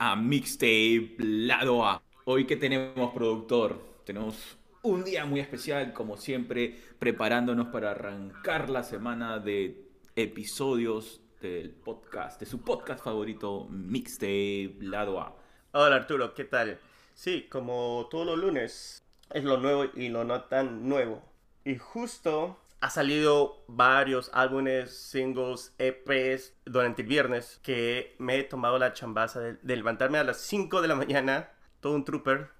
A Mixtape Lado A. Hoy que tenemos productor, tenemos un día muy especial, como siempre, preparándonos para arrancar la semana de episodios del podcast, de su podcast favorito, Mixtape Lado A. Hola Arturo, ¿qué tal? Sí, como todos los lunes, es lo nuevo y lo no tan nuevo. Y justo ha salido varios álbumes, singles, EPs durante el viernes que me he tomado la chambaza de, de levantarme a las 5 de la mañana, todo un trooper,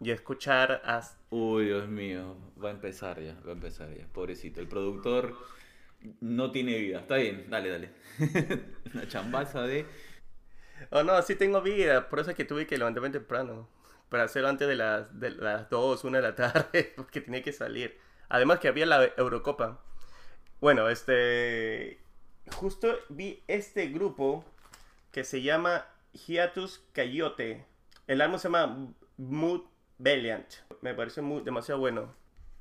y escuchar hasta... Uy, Dios mío, va a empezar ya, va a empezar ya, pobrecito. El productor no tiene vida. Está bien, dale, dale. La chambaza de... Oh no, sí tengo vida, por eso es que tuve que levantarme temprano, para hacerlo antes de las, de las 2, 1 de la tarde, porque tenía que salir. Además que había la Eurocopa. Bueno, este... Justo vi este grupo que se llama Hiatus Coyote. El álbum se llama Mood Valiant. Me parece muy, demasiado bueno.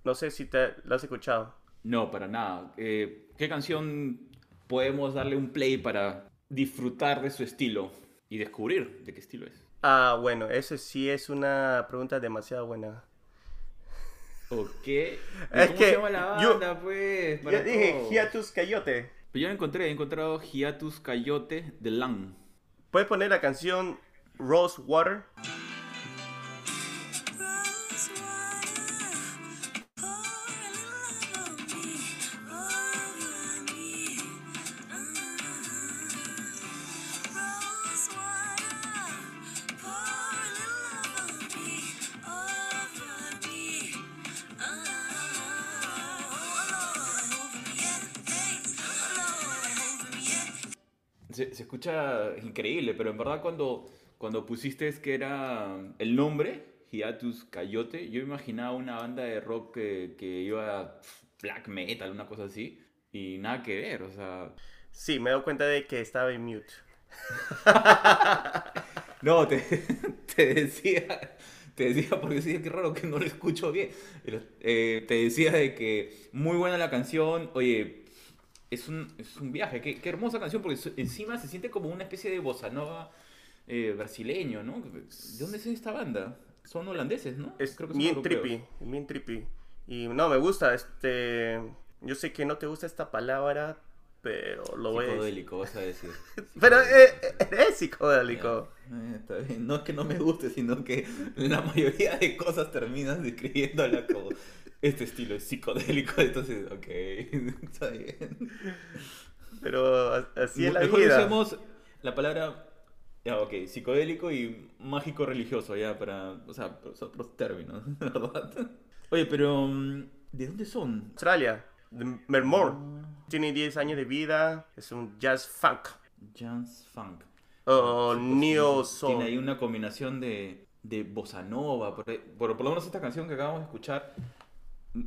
No sé si te lo has escuchado. No, para nada. Eh, ¿Qué canción podemos darle un play para disfrutar de su estilo y descubrir de qué estilo es? Ah, bueno, eso sí es una pregunta demasiado buena. Ok. ¿Y Es ¿Cómo que se llama la yo- banda, pues? Yo dije todos. Hiatus Coyote. Pero yo lo encontré, he encontrado Hiatus Coyote de Lang. ¿Puedes poner la canción Rose Water? Se, se escucha increíble, pero en verdad cuando, cuando pusiste que era el nombre, Hiatus Coyote, yo imaginaba una banda de rock que, que iba a black metal, una cosa así, y nada que ver, o sea... Sí, me he dado cuenta de que estaba en mute. No, te, te decía, te decía, porque sí, qué raro que no lo escucho bien. Pero, eh, te decía de que muy buena la canción, oye, es un, es un viaje, qué, qué hermosa canción, porque encima se siente como una especie de bossa nova eh, brasileño, ¿no? ¿De dónde es esta banda? Son holandeses, ¿no? Es Creo que son bien trippy, bien trippy. Y no, me gusta, este... Yo sé que no te gusta esta palabra, pero lo voy a decir. Psicodélico, vas a decir. Pero eh, es psicodélico. Eh, está bien. No es que no me guste, sino que la mayoría de cosas terminas describiéndola como este estilo es psicodélico, entonces, ok, está bien. Pero así es la Mejor vida. usemos la palabra, ya, ok, psicodélico y mágico religioso, ya, para, o sea, son otros términos, ¿verdad? Oye, pero, mm, ¿de dónde son? Australia, de Mermore. Tiene 10 años de vida, es un jazz funk. Jazz Funk. O pues, neo soul. Tiene ahí una combinación de, de bossa nova. Por, por, por lo menos esta canción que acabamos de escuchar,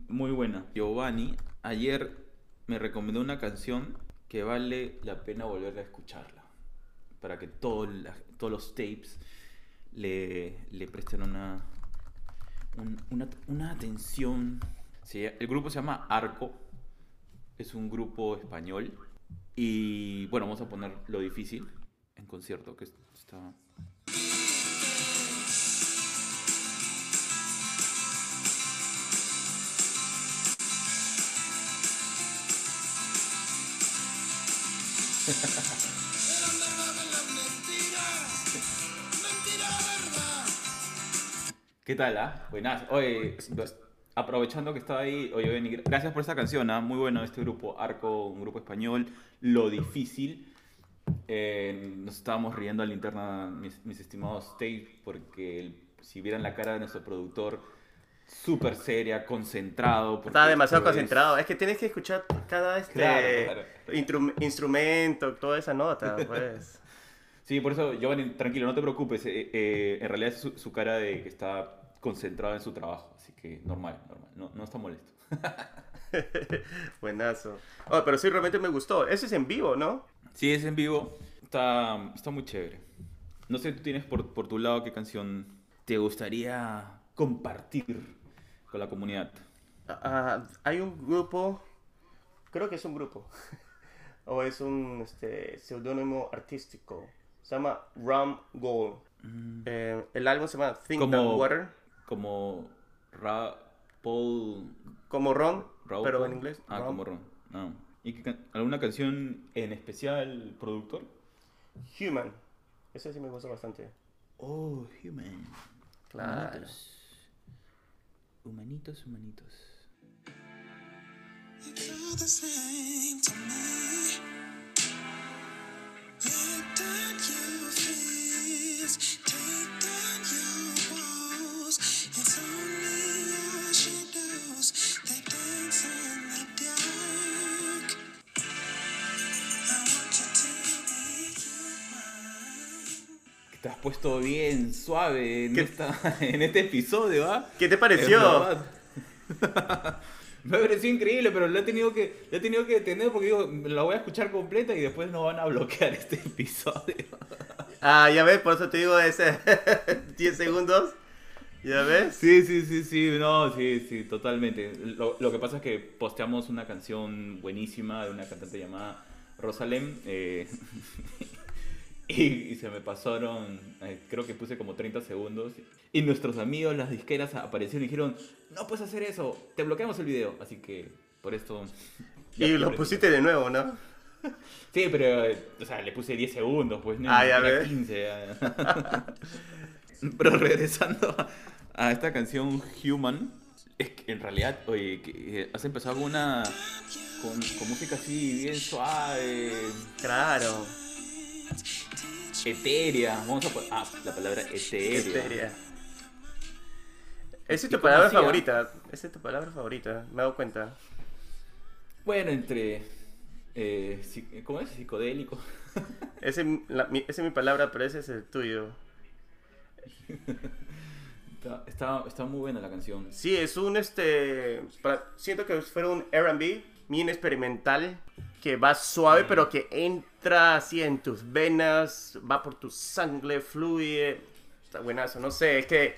muy buena. Giovanni ayer me recomendó una canción que vale la pena volver a escucharla. Para que todos los tapes le, presten una, un- una, una atención. Sí, el grupo se llama Arco. Es un grupo español. Y bueno, vamos a poner lo difícil en concierto, que está... ¿Qué tal, ah? Buenas. Oye, aprovechando que estaba ahí, oye, Benny, gracias por esta canción, ah, Muy bueno este grupo, Arco, un grupo español, Lo Difícil. Eh, nos estábamos riendo a la interna, mis, estimados Tate, porque si vieran la cara de nuestro productor, súper seria, concentrado. Está demasiado esto es- concentrado. Es que tienes que escuchar cada este Claro, claro. intru- instrumento, toda esa nota, pues. Sí, por eso, Giovanni, tranquilo, no te preocupes. eh, eh, en realidad es su, su cara de que está concentrado en su trabajo, así que normal, normal, no, no está molesto. Buenazo. Oh, pero sí, realmente me gustó. Ese es en vivo, ¿no? Sí, es en vivo, está, está muy chévere. No sé, tú tienes por, por tu lado qué canción te gustaría compartir con la comunidad. Ah, hay un grupo, creo que es un grupo, o es un este, seudónimo artístico. Se llama Rum Gold. Eh, el álbum se llama Think Como- Water. Como Ra Paul Como Ron, Raúl pero Paul. en inglés. Ah, como Ron. Ah. ¿Y can- alguna canción en especial, productor? Human. Ese sí me gusta bastante. Oh, Human. Claro. Humanitos. humanitos. Puesto bien suave en, esta, en este episodio, ¿ah? ¿Qué te pareció? Me pareció increíble, pero lo he tenido que, lo he tenido que detener porque digo, la voy a escuchar completa y después no van a bloquear este episodio. Ah, ya ves, por eso te digo ese 10 segundos. ¿Ya ves? Sí, sí, sí, sí, no, sí, sí, totalmente. Lo, lo que pasa es que posteamos una canción buenísima de una cantante llamada Rosalem eh, y, y se me pasaron, eh, creo que puse como 30 segundos y nuestros amigos, las disqueras, aparecieron y dijeron, no puedes hacer eso, te bloqueamos el video, así que por esto... Y lo pusiste de nuevo, ¿no? Sí, pero, o sea, le puse 10 segundos, pues, no, Ah, ya ves. 15. ya. pero regresando a, a esta canción Human, es que en realidad, oye, que eh, has empezado con una. Con, con música así, bien suave, Claro. Etérea. Vamos a poner. Ah, la palabra etérea. Etérea. Esa es ¿Y tu palabra favorita. Esa es tu palabra favorita. Me he dado cuenta. Bueno, entre. Eh, ¿Cómo es? Psicodélico. Ese, la- mi- esa es mi palabra, pero ese es el tuyo. Está, está, está muy buena la canción. Sí, es un este. para- siento que fuera un RB bien experimental. Que va suave, pero que entra así en tus venas. Va por tu sangre, fluye. Está buenazo, no sé, es que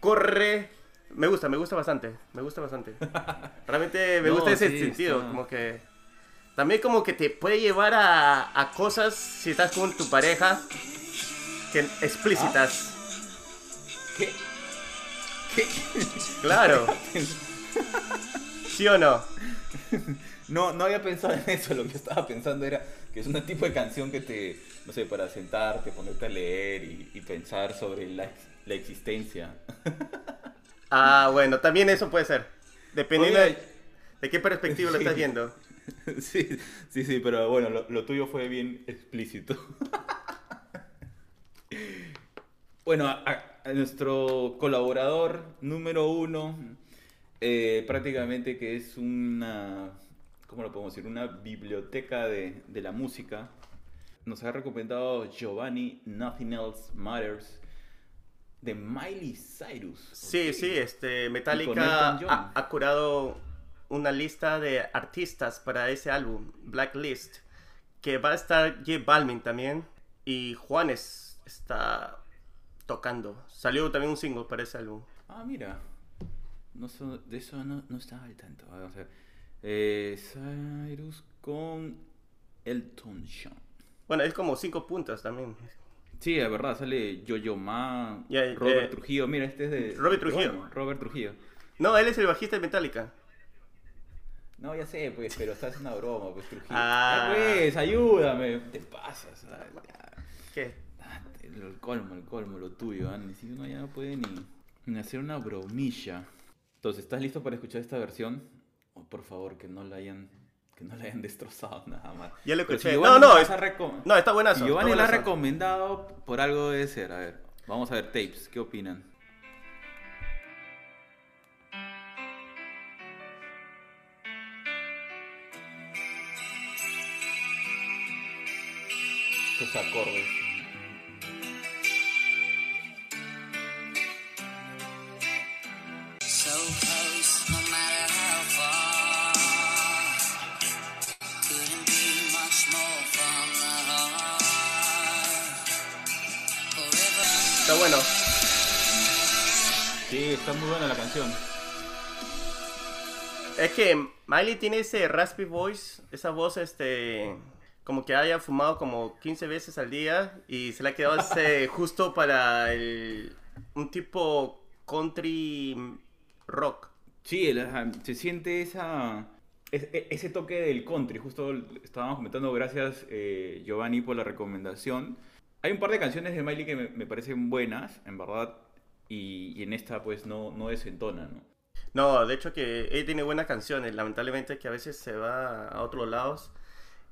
corre. Me gusta, me gusta bastante. Me gusta bastante. Realmente me No, gusta ese sí, sentido. está- Como que. También como que te puede llevar a, a cosas si estás con tu pareja. Que explícitas. ¿Qué? ¿Qué? Claro. ¿Sí o no? No, no había pensado en eso, lo que estaba pensando era que es un tipo de canción que te, no sé, para sentarte, ponerte a leer y, y pensar sobre la, la existencia. Ah, bueno, también eso puede ser. Dependiendo de, de qué perspectiva lo estás viendo. Sí, sí, sí, pero bueno, lo, lo tuyo fue bien explícito. Bueno, a, a nuestro colaborador número uno, eh, prácticamente que es una, ¿cómo lo podemos decir? Una biblioteca de, de la música. Nos ha recomendado Giovanni Nothing Else Matters de Miley Cyrus. Sí, sí, este, Metallica ha, ha curado una lista de artistas para ese álbum, Blacklist, que va a estar J Balvin también y Juanes está tocando. Salió también un single para ese álbum. Ah, mira. No de eso no, no estaba al tanto. Vamos a ver. Eh, Cyrus con Elton John. Bueno, es como cinco puntos también. Sí, la verdad, sale Yo-Yo Ma, Ya, Robert eh, Trujillo. Mira, este es de. Robert Trujillo. Robert Trujillo. No, él es el bajista de Metallica. No, ya sé, pues, pero está haciendo una broma, pues, Trujillo. Ah. Ya, pues, ayúdame. Te pasas. ah. ¿Qué? El colmo, el colmo, lo tuyo. Ni si uno ya no puede ni, ni hacer una bromilla. Entonces, ¿estás listo para escuchar esta versión? Oh, por favor, que no la hayan, que no la hayan destrozado nada más. Ya lo escuché. Giovanni No, no, es- No, está buenazo. si Giovanni la ha recomendado, por algo debe ser. A ver, vamos a ver tapes. ¿Qué opinan? Estos acordes. Bueno. Sí, está muy buena la canción. Es que Miley tiene ese raspy voice, esa voz este como que haya fumado como 15 veces al día y se le ha quedado ese justo para el, un tipo country rock. Sí, el- se siente esa, es- e- ese toque del country. Justo estábamos comentando, gracias eh, Giovanni por la recomendación. Hay un par de canciones de Miley que me, me parecen buenas, en verdad, y, y en esta pues no, no desentona, ¿no? No, de hecho que ella tiene buenas canciones, lamentablemente que a veces se va a otros lados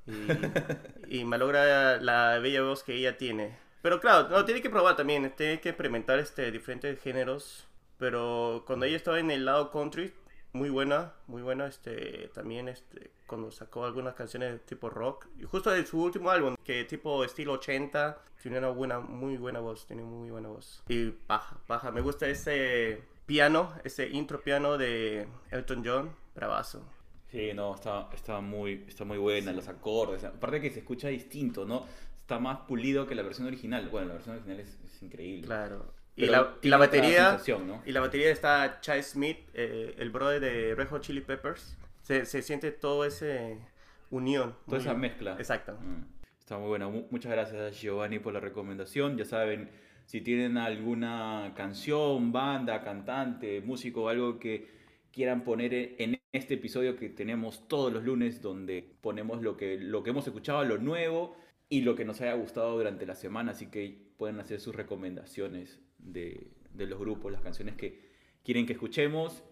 y, y malogra la bella voz que ella tiene. Pero claro, no, tiene que probar también, tiene que experimentar este, diferentes géneros. Pero cuando ella estaba en el lado country, muy buena, muy buena, este, también este, cuando sacó algunas canciones de tipo rock. Y justo de su último álbum, que tipo estilo 80, tiene una buena, muy buena voz, tiene muy buena voz. Y baja, baja, me gusta ese piano, ese intro piano de Elton John, bravazo. Sí, no, está, está, muy, está muy buena, los acordes. Aparte que se escucha distinto, ¿no? Está más pulido que la versión original. Bueno, la versión original es, es increíble. Claro. Y la, y la batería, ¿no? y la batería está Chai Smith, eh, el brother de Red Hot Chili Peppers. Se, se siente todo ese unión. Toda esa mezcla. Exacto. Mm, Está muy buena. Mu- Muchas gracias Giovanni por la recomendación. Ya saben, si tienen alguna canción, banda, cantante, músico, algo que quieran poner e- en este episodio que tenemos todos los lunes, donde ponemos lo que, lo que hemos escuchado, lo nuevo y lo que nos haya gustado durante la semana. Así que pueden hacer sus recomendaciones de, de los grupos, las canciones que quieren que escuchemos,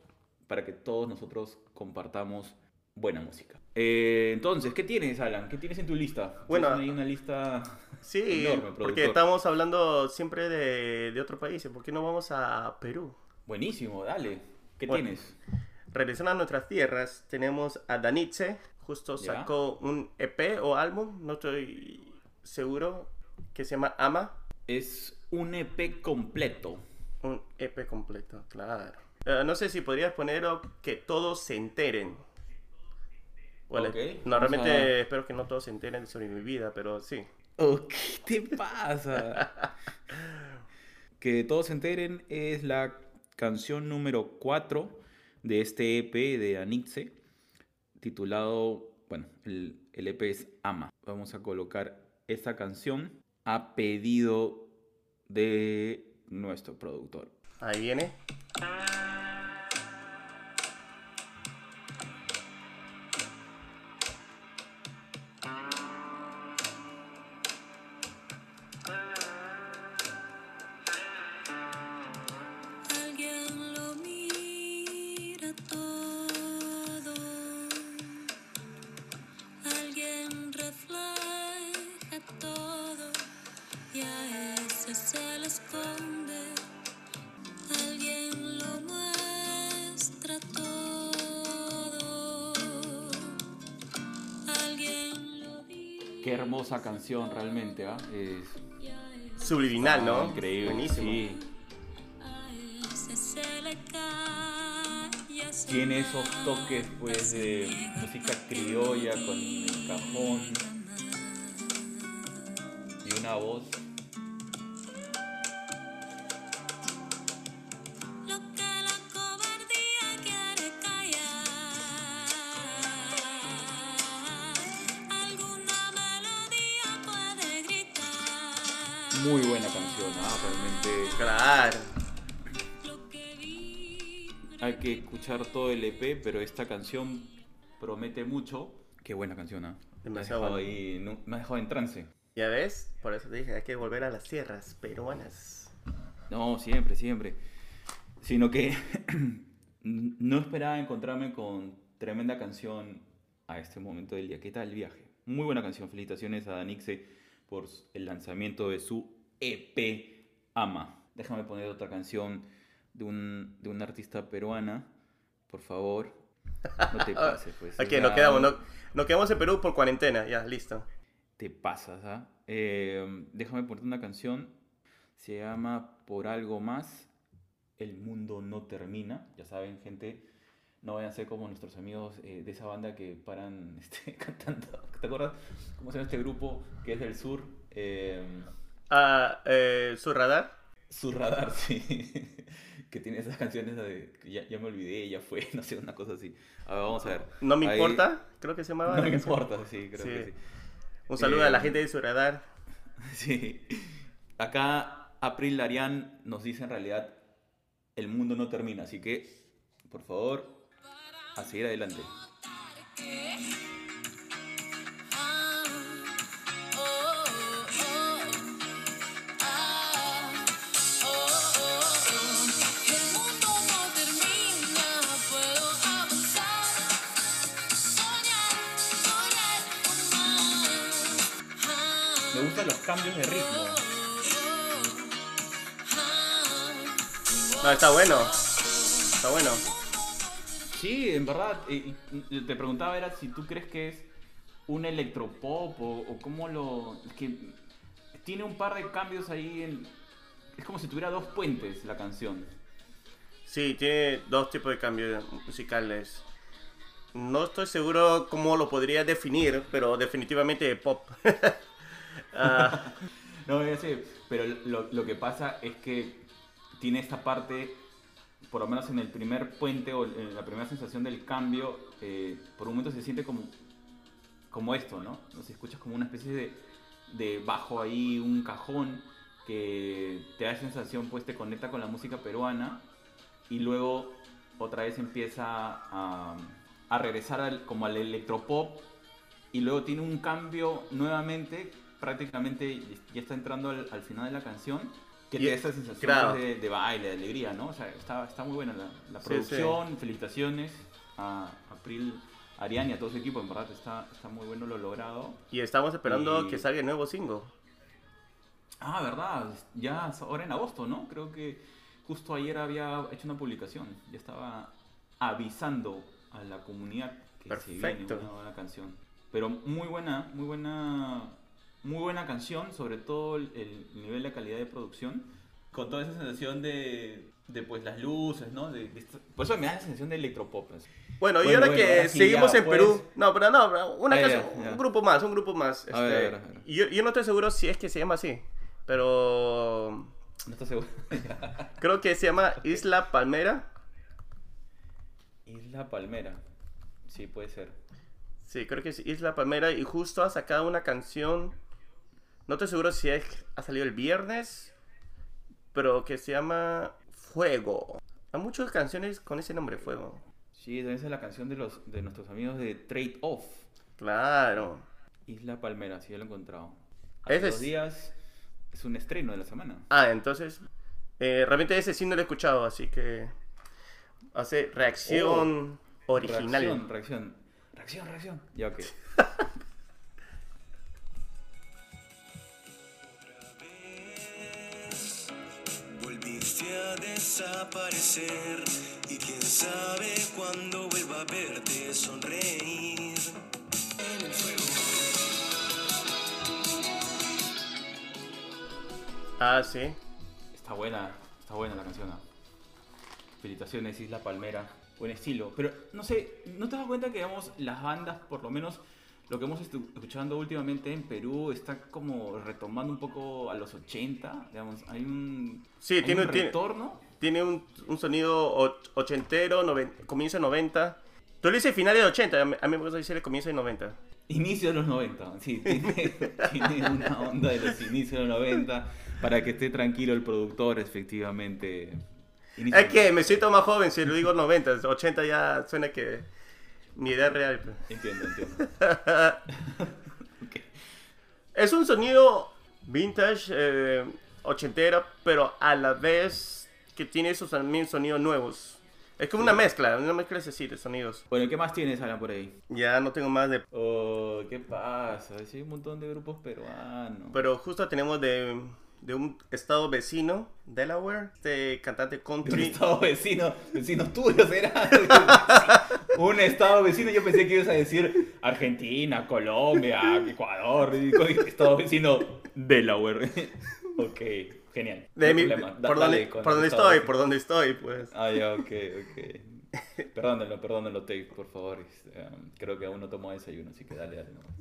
para que todos nosotros compartamos buena música. Eh, entonces, ¿qué tienes, Alan? ¿Qué tienes en tu lista? Bueno, ahí una lista Sí, enorme, porque estamos hablando siempre de, de otro país. ¿Por qué no vamos a Perú? Buenísimo, dale. ¿Qué Bueno. tienes? Regresando a nuestras tierras, tenemos a Danitze. Justo Ya. sacó un EP o álbum, no estoy seguro, que se llama Ama. Es un EP completo. Un EP completo, claro. Eh, no sé si podrías poner o que todos se enteren. Bueno, Ok, no, vamos realmente a- espero que no todos se enteren sobre mi vida, pero sí. Oh, ¿Qué te pasa? que todos se enteren es la canción número 4 de este EP de Anixe, titulado, bueno, el, el EP es Ama. Vamos a colocar esta canción a pedido de nuestro productor. Ahí viene. Esconde. Alguien lo muestra todo. Alguien lo dice. Qué hermosa canción realmente, ¿ah? Es Subliminal, ¿no? increíble. Buenísimo. Sí. Tiene esos toques pues de música criolla con el cajón y una voz. Escuchar todo el EP, pero esta canción promete mucho. Qué buena canción, ¿ah? Me no- me ha dejado en trance. ¿Ya ves? Por eso te dije, hay que volver a las tierras peruanas. No, siempre, siempre. Sino que no esperaba encontrarme con tremenda canción a este momento del día. ¿Qué tal el viaje? Muy buena canción. Felicitaciones a Danixe por el lanzamiento de su EP Ama. Déjame poner otra canción de, un, de una artista peruana, por favor. No te pases, pues. Ok, o nos quedamos, no- nos quedamos en Perú por cuarentena, ya, listo. te pasas, ¿ah? Eh, déjame ponerte una canción. Se llama Por algo más. El mundo no termina. Ya saben, gente. No vayan a ser como nuestros amigos eh, de esa banda que paran este, cantando. ¿Te acuerdas cómo se llama este grupo que es del sur? Eh, Ah, eh, su radar. su radar, sí. Que tiene esas canciones de. que Ya, ya me olvidé, ya fue, no sé, una cosa así. A ver, vamos a ver. No me Ahí- importa, creo que se llamaba. No la me canción. importa, sí, creo Sí. que sí. Un saludo Eh, a la gente de su radar. Sí. Acá April Larian nos dice en realidad, el mundo no termina, así que, por favor, a seguir adelante. Los cambios de ritmo. No, está bueno. Está bueno. Sí, en verdad, eh, te preguntaba era si tú crees que es un electropop o, o cómo lo... Es que tiene un par de cambios ahí en... Es como si tuviera dos puentes la canción. Sí, tiene dos tipos de cambios musicales. No estoy seguro cómo lo podría definir, pero definitivamente pop. No, ya sé, pero lo, lo que pasa es que tiene esta parte, por lo menos en el primer puente o en la primera sensación del cambio, eh, por un momento se siente como, como esto, ¿no? No sé, escuchas como una especie de, de bajo ahí, un cajón que te da sensación, pues te conecta con la música peruana y luego otra vez empieza a, regresar como al electropop y luego tiene un cambio nuevamente, prácticamente ya está entrando al, al final de la canción, que Y- te da esa sensación claro. de, de baile, de alegría, ¿no? O sea, está, está muy buena la, la Sí, producción, felicitaciones a April Ariane y a todo su equipo, en verdad está, está muy bueno lo logrado. y estamos esperando Y- que salga el nuevo single. Ah, verdad, ya ahora en agosto, ¿no? Creo que justo ayer había hecho una publicación, ya estaba avisando a la comunidad que se viene Perfecto. una nueva canción. Pero muy buena, muy buena, muy buena canción, sobre todo el, el nivel de calidad de producción, con toda esa sensación de, de pues las luces, ¿no? De, por eso me da la sensación de electropop. así. Bueno, y Bueno, ahora bueno, que ahora sí, seguimos ya, en pues. Perú. No, pero no, pero una un grupo más, un grupo más. A ver, este, a ver, a ver. Yo, yo no estoy seguro si es que se llama así, pero No estás seguro. creo que se llama Isla Palmera. Isla Palmera. Sí, puede ser. Sí, creo que es Isla Palmera y justo ha sacado una canción. No estoy seguro si es- ha salido el viernes, pero que se llama Fuego. Hay muchas canciones con ese nombre, Fuego. Sí, esa es la canción de los de nuestros amigos de Trade Off. Claro. Isla Palmera, sí, ya lo he encontrado. Hace dos días es un estreno de la semana. Ah, entonces. eh, realmente ese sí no lo he escuchado, así que. Hace reacción original. Reacción, reacción. Reacción, reacción. Ya, ok. a desaparecer y quién sabe cuándo vuelva a verte sonreír en el fuego. Ah, sí. Está buena, está buena la canción. Felicitaciones, Isla Palmera. Buen estilo. Pero, no sé, ¿no te das cuenta que, digamos, las bandas, por lo menos lo que hemos escuchando últimamente en Perú, está como retomando un poco a los 80? Digamos, hay un, Sí, hay tiene- un tiene- retorno. Tiene un, un sonido och- ochentero, noven- comienzo de 90. Tú le dices finales de 80, a mí me gusta decir el comienzo de 90. Inicio de los 90, sí, tiene, tiene una onda de los inicios de los 90 para que esté tranquilo el productor, efectivamente. Inicio Es que me siento más joven si lo digo 90, 80 ya suena que mi idea es real. pues. Entiendo, entiendo. Ok. Es un sonido vintage, eh, ochentero, pero a la vez que tiene esos también sonidos nuevos. Es como una mezcla, una mezcla es así de sonidos. Bueno, ¿qué más tienes, Alan, por ahí? Ya no tengo más de... Oh, ¿qué pasa? Sí, hay un montón de grupos peruanos. Pero justo tenemos de, de un estado vecino, Delaware, este cantante un country. estado vecino, vecinos tuyos era. un estado vecino, yo pensé que ibas a decir Argentina, Colombia, Ecuador, estado vecino Delaware. ok, genial. De No mi- por, dale donde, por donde estoy, vecino. por donde estoy, pues. Ah, ya, ok, ok. Perdónenlo, perdónenlo, Tate, por favor. este, um, creo que aún no tomó desayuno, así que dale, dale. nomás.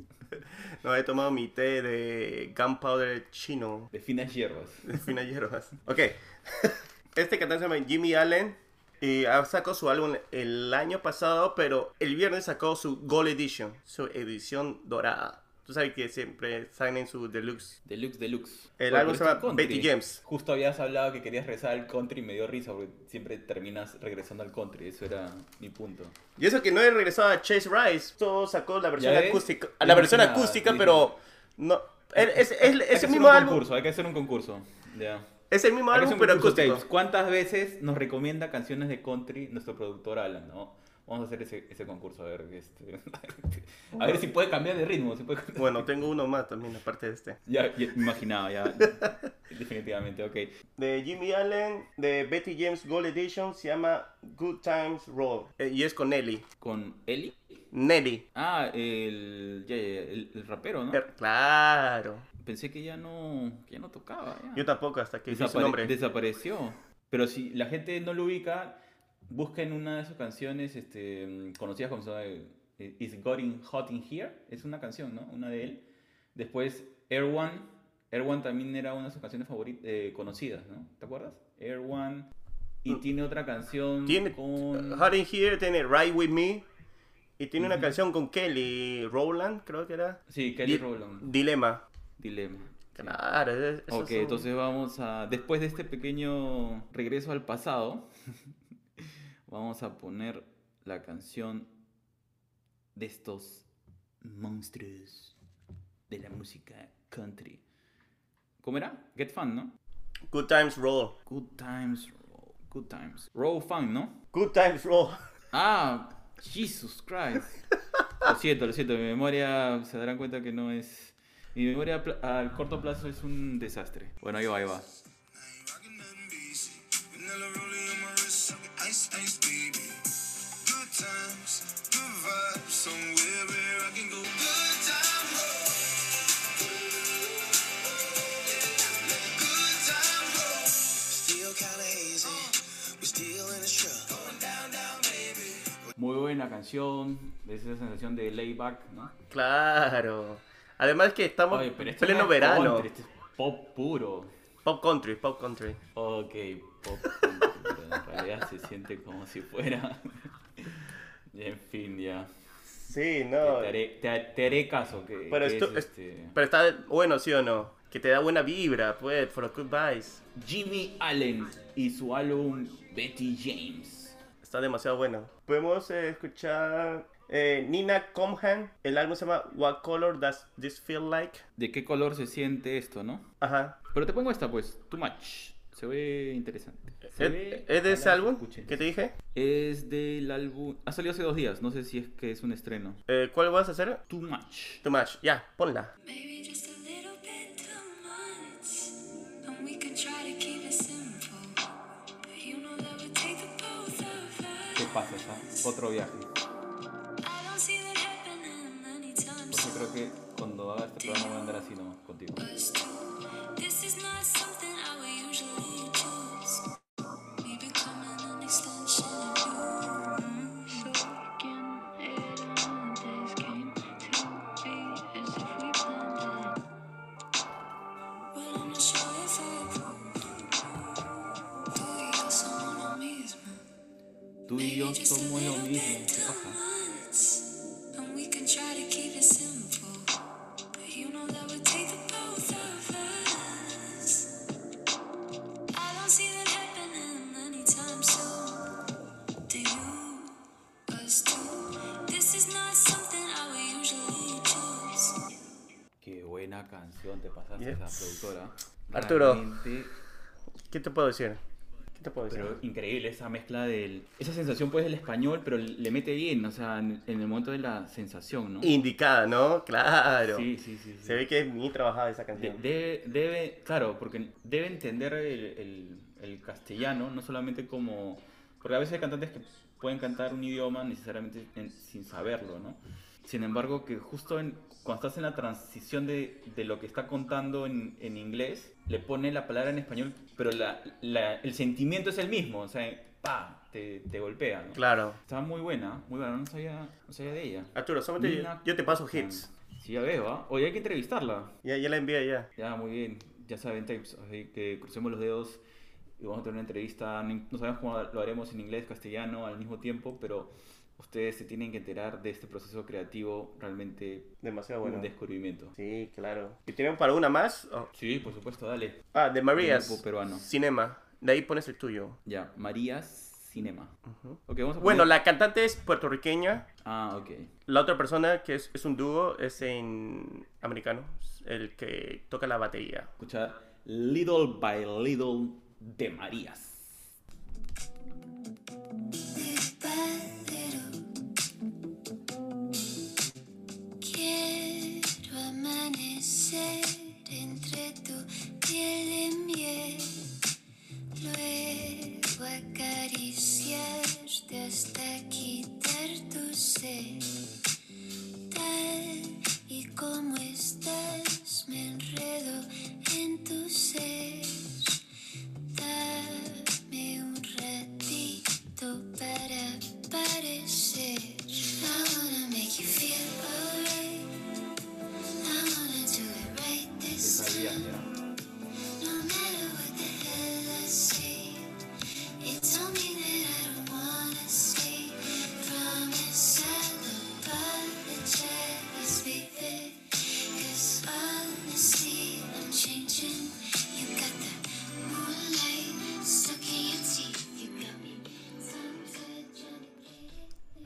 No, he tomado mi té de gunpowder chino, De finas hierbas. de finas hierbas. Ok. Este cantante se llama Jimmy Allen y sacó su álbum el año pasado, pero el viernes sacó su Gold Edition, su edición dorada. Tú sabes que siempre salen en su deluxe. Deluxe, deluxe. El álbum se llama country. Betty James. Justo habías hablado que querías regresar al country y me dio risa porque siempre terminas regresando al country. Eso era mi punto. Y eso que no he regresado a Chase Rice. Todo sacó la versión acústica. No La versión nada, acústica, pero. No. Es, es- es- Hay es que el mismo un álbum. concurso, hay que hacer un concurso. Ya. Es el mismo álbum, pero acústico. Tapes. ¿Cuántas veces nos recomienda canciones de country nuestro productor Alan? ¿no? Vamos a hacer ese, ese concurso, a ver, este, a ver si puede cambiar de ritmo. Si puede Bueno, tengo uno más también, aparte de este. Ya, ya imaginaba, ya. Definitivamente, ok. De Jimmy Allen, de Betty James Gold Edition, se llama Good Times Roll. Eh, y es con Nelly. ¿Con Eli? Nelly. Ah, el, ya, el, el rapero, ¿no? Eh, Claro. Pensé que ya no, que ya no tocaba. ya. Yo tampoco, hasta que su Desapare- nombre. Desapareció. Pero si la gente no lo ubica, busquen una de sus canciones este, conocidas como eh, It's Getting Hot in Here. Es una canción, ¿no? Una de él. Después Air One. Air One también era una de sus canciones favoritas, conocidas, ¿no? ¿Te acuerdas? Air One. Y Mm. tiene otra canción Tiene con... Hot in Here, tiene Ride With Me. Y tiene una canción con Kelly Rowland, creo que era. Sí, Kelly Di- Rowland. Dilema. Dilema. Sí. Claro, Ok, son- entonces vamos a. Después de este pequeño regreso al pasado, vamos a poner la canción de estos monstruos de la música country. ¿Cómo era? Get Fun, ¿no? Good Times Roll. Good Times, Roll, Good Times. Roll Fun, ¿no? Good Times Roll. Ah, Jesus Christ. Lo siento, lo siento, mi memoria se darán cuenta que no es. Mi memoria al corto plazo es un desastre. Bueno, ahí va, ahí va. Baby. Good times, good vibes, somewhere where I can go. Good time roll. Good time roll. Still kinda hazy. We still in this truck. Going down, down, baby. Muy buena canción, de esa sensación de layback, ¿no? Claro. Además que estamos Oye, en esto pleno no es verano. country, esto es pop puro. Pop country, pop country. Ok, pop country, se siente como si fuera. Y en fin, ya. Sí, no. Te, haré, te, te haré caso. Que, Pero que esto es, es- este, Pero está bueno, ¿sí o no? Que te da buena vibra, pues, for a good vibes. Jimmy Allen y su álbum Betty James. Está demasiado bueno. Podemos eh, escuchar eh, Nina Comhan. El álbum se llama What Color Does This Feel Like? ¿De qué color se siente esto, no? Ajá. Pero te pongo esta, pues, Too Much. Se ve interesante. Se ¿Es, ve- es de ese álbum escuche. que te dije? Es del álbum. Ha salido hace dos días. No sé si es que es un estreno. Eh, ¿Cuál vas a hacer? Too much. Too much. Ya, ponla. Maybe just a little bit too much. And we can try to keep it simple. But you know that would take the both of ¿Qué us. pasa? Está otro viaje. I don't see that happening anytime Porque creo que cuando haga este programa voy a andar así nomás contigo. Not something I would usually choose. Qué buena canción te pasaste Yeah. esa productora. Arturo. Realmente, ¿Qué te puedo decir? ¿Qué te puedo decir? pero increíble esa mezcla del. Esa sensación pues del español, pero le mete bien, o sea, en, en el momento de la sensación, ¿no? Indicada, ¿no? Claro. Sí, sí, sí. sí. Se ve que es muy trabajada esa De- canción. debe, debe, claro, porque debe entender el, el- el castellano, no solamente como... Porque a veces hay cantantes que pueden cantar un idioma necesariamente en- sin saberlo, ¿no? Sin embargo, que justo en- cuando estás en la transición de, de lo que está contando en, en inglés, le pone la palabra en español, pero la, la- el sentimiento es el mismo, o sea, ¡pa! Te, te golpea, ¿no? Claro. Estaba muy buena, muy buena, no sabía, no sabía de ella. Arturo, solamente yo, Nina yo te paso hits. Sí, ya veo, ¿ah? Oye, hay que entrevistarla. Ya, ya la envié ya. Ya, muy bien. Ya saben, tapes, así que crucemos los dedos y vamos a tener una entrevista. No sabemos cómo lo haremos en inglés, castellano al mismo tiempo, pero ustedes se tienen que enterar de este proceso creativo realmente Demasiado un bueno. descubrimiento. Sí, claro. ¿Y tienen para una más? Oh. Sí, por supuesto, dale. Ah, de Marías. Peruano. Cinema. De ahí pones el tuyo. Ya, Marías Cinema. Ok, vamos a Bueno, la cantante es puertorriqueña. Ah, ok. La otra persona que es, es un dúo es en americano. El que toca la batería. Escuchar Little by Little de Marías. Entre tu piel y miel, luego acariciarte hasta quitar tu sed. Tal y como estás, me enredo en tu ser.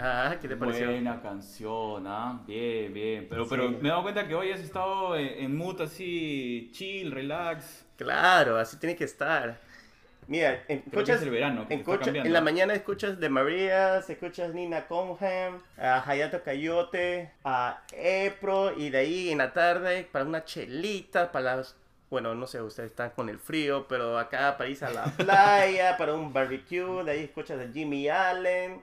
Ah, ¿qué te pareció? Buena canción, ¿ah? Bien, bien. Pero, pero Sí. me he dado cuenta que hoy has estado en, en mood así, chill, relax. Claro, así tiene que estar. Mira, escuchas, es el verano cambiando. en la mañana escuchas de María, escuchas Nina Conham, a Hayato Coyote, a Epro, y de ahí en la tarde para una chelita, para las... Bueno, no sé, ustedes están con el frío, pero acá para irse a la playa, para un barbecue, de ahí escuchas a Jimmy Allen,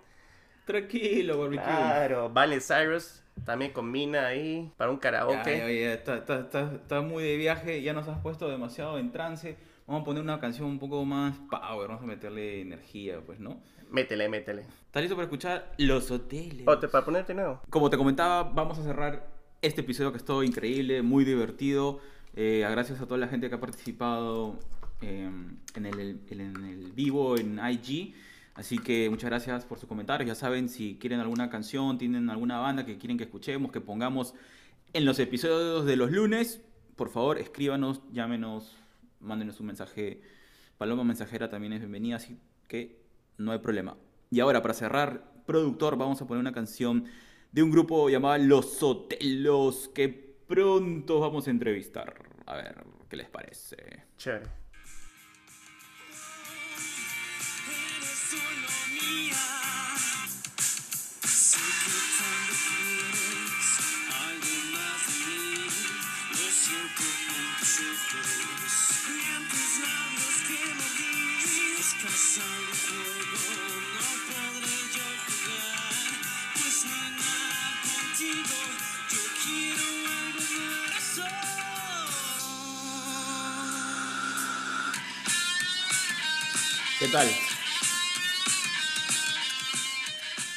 Tranquilo, barbecue. claro, Vale Cyrus, también con Mina ahí, para un Ya, karaoke. ya, ya, está, está- está- está muy de viaje, ya nos has puesto demasiado en trance. Vamos a poner una canción un poco más power, vamos a meterle energía, pues, ¿no? Métele, métele. ¿Estás listo para escuchar Los Hoteles? O te, para ponerte nuevo. Como te comentaba, vamos a cerrar este episodio que estuvo increíble, muy divertido. Eh, gracias a toda la gente que ha participado eh, en, el, en el vivo en IG. Así que muchas gracias por sus comentarios. Ya saben, si quieren alguna canción, tienen alguna banda que quieren que escuchemos, que pongamos en los episodios de los lunes, por favor, escríbanos, llámenos, mándenos un mensaje. Paloma Mensajera también es bienvenida, así que no hay problema. Y ahora, para cerrar, productor, vamos a poner una canción de un grupo llamado Los Sotelos, que pronto vamos a entrevistar. A ver, ¿qué les parece? Chévere. ¿Qué tal?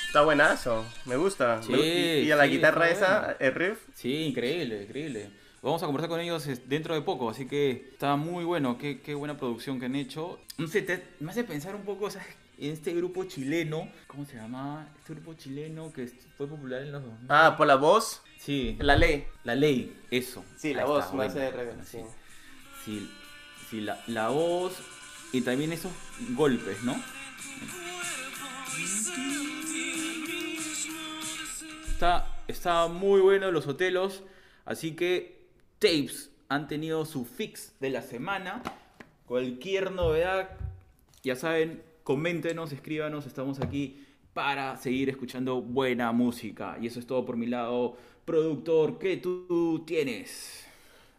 Está buenazo, me gusta. Sí, Me- y, y a la sí, guitarra esa, el riff, Sí, increíble, increíble. Vamos a conversar con ellos dentro de poco, así que está muy bueno. Qué, qué buena producción que han hecho. No sé, te- me hace pensar un poco, ¿sabes? En este grupo chileno, ¿cómo se llama? Este grupo chileno que fue popular en los 2000. ah, por la voz, sí, la ley. la ley, eso. Sí, la Ahí voz, reggae, buena, sí. Sí, sí, la, la voz y también esos golpes, ¿no? Está, está muy bueno los hotelos, así que Tapes han tenido su fix de la semana. Cualquier novedad, ya saben, coméntenos, escríbanos, estamos aquí para seguir escuchando buena música. Y eso es todo por mi lado, productor, ¿qué tú tienes?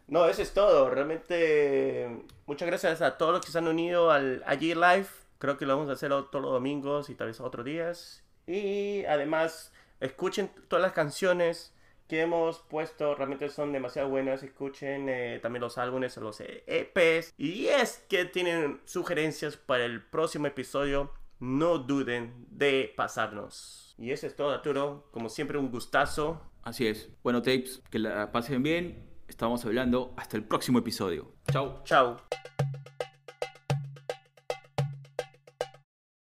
No, eso es todo. Realmente, muchas gracias a todos los que se han unido al allí Live. Creo que lo vamos a hacer todos los domingos y tal vez otros días. Y además, escuchen todas las canciones que hemos puesto. Realmente son demasiado buenas. Escuchen eh, también los álbumes, los EPs. Y es que tienen sugerencias para el próximo episodio. No duden de pasarnos. Y eso es todo, Arturo. Como siempre, un gustazo. Así es. Bueno, Tapes, que la pasen bien. Estamos hablando hasta el próximo episodio. Chao. Chao.